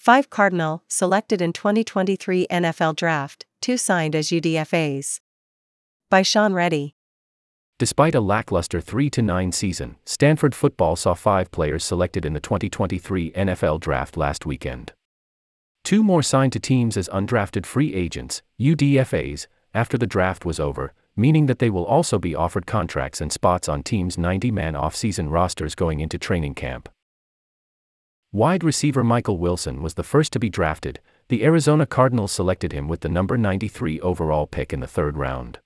5 Cardinal, selected in 2023 NFL Draft, 2 signed as UDFAs. By Sean Reddy. Despite a lackluster 3 9 season, Stanford football saw five players selected in the 2023 NFL Draft last weekend. Two more signed to teams as undrafted free agents, UDFAs, after the draft was over, meaning that they will also be offered contracts and spots on teams' 90 man off-season rosters going into training camp. Wide receiver Michael Wilson was the first to be drafted, the Arizona Cardinals selected him with the number 93 overall pick in the third round.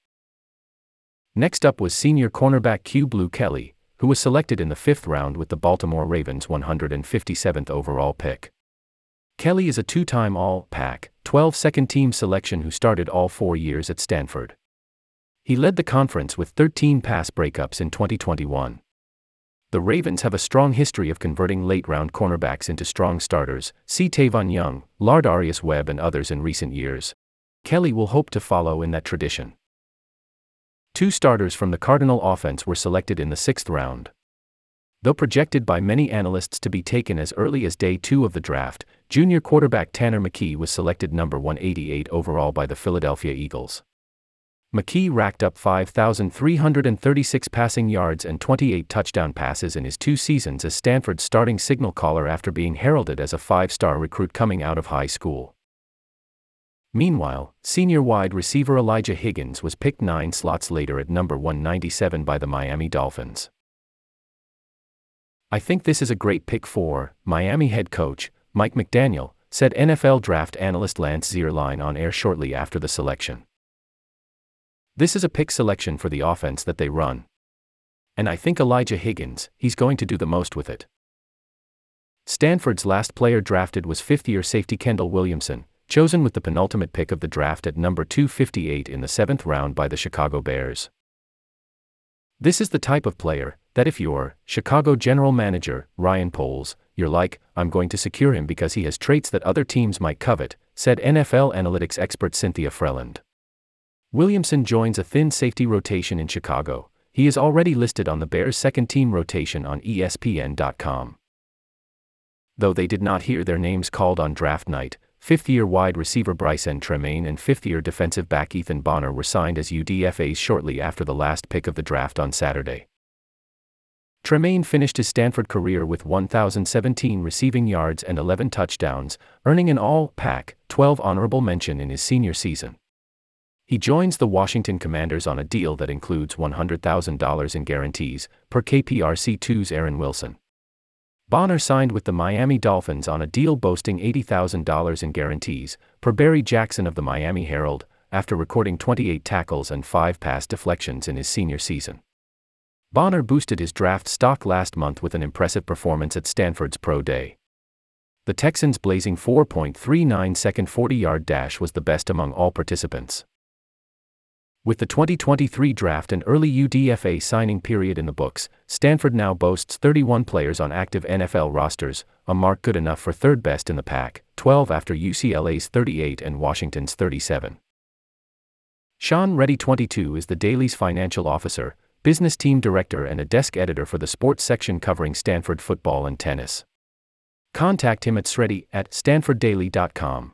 Next up was senior cornerback Kyu Blu Kelly, who was selected in the fifth round with the Baltimore Ravens' 157th overall pick. Kelly is a two time All Pac, 12 second team selection who started all four years at Stanford. He led the conference with 13 pass breakups in 2021. The Ravens have a strong history of converting late round cornerbacks into strong starters, see Tavon Young, Lardarius Webb, and others in recent years. Kelly will hope to follow in that tradition. Two starters from the Cardinal offense were selected in the sixth round. Though projected by many analysts to be taken as early as day two of the draft, junior quarterback Tanner McKee was selected number 188 overall by the Philadelphia Eagles. McKee racked up 5,336 passing yards and 28 touchdown passes in his two seasons as Stanford's starting signal caller after being heralded as a five star recruit coming out of high school. Meanwhile, senior wide receiver Elijah Higgins was picked nine slots later at number 197 by the Miami Dolphins. I think this is a great pick for Miami head coach Mike McDaniel, said NFL draft analyst Lance Zierlein on air shortly after the selection. This is a pick selection for the offense that they run. And I think Elijah Higgins, he's going to do the most with it. Stanford's last player drafted was fifth year safety Kendall Williamson, chosen with the penultimate pick of the draft at number 258 in the seventh round by the Chicago Bears. This is the type of player that if you're Chicago general manager, Ryan Poles, you're like, I'm going to secure him because he has traits that other teams might covet, said NFL analytics expert Cynthia Frelund. Williamson joins a thin safety rotation in Chicago. He is already listed on the Bears' second team rotation on ESPN.com. Though they did not hear their names called on draft night, fifth year wide receiver Brycen Tremayne and fifth year defensive back Ethan Bonner were signed as UDFAs shortly after the last pick of the draft on Saturday. Tremayne finished his Stanford career with 1,017 receiving yards and 11 touchdowns, earning an All Pac 12 honorable mention in his senior season. He joins the Washington Commanders on a deal that includes $100,000 in guarantees, per KPRC2's Aaron Wilson. Bonner signed with the Miami Dolphins on a deal boasting $80,000 in guarantees, per Barry Jackson of the Miami Herald, after recording 28 tackles and 5 pass deflections in his senior season. Bonner boosted his draft stock last month with an impressive performance at Stanford's Pro Day. The Texans' blazing 4.39 second 40 yard dash was the best among all participants. With the 2023 draft and early UDFA signing period in the books, Stanford now boasts 31 players on active NFL rosters, a mark good enough for third best in the pack, 12 after UCLA's 38 and Washington's 37. Sean Reddy 22 is the Daily's financial officer, business team director, and a desk editor for the sports section covering Stanford football and tennis. Contact him at sreddy at stanforddaily.com.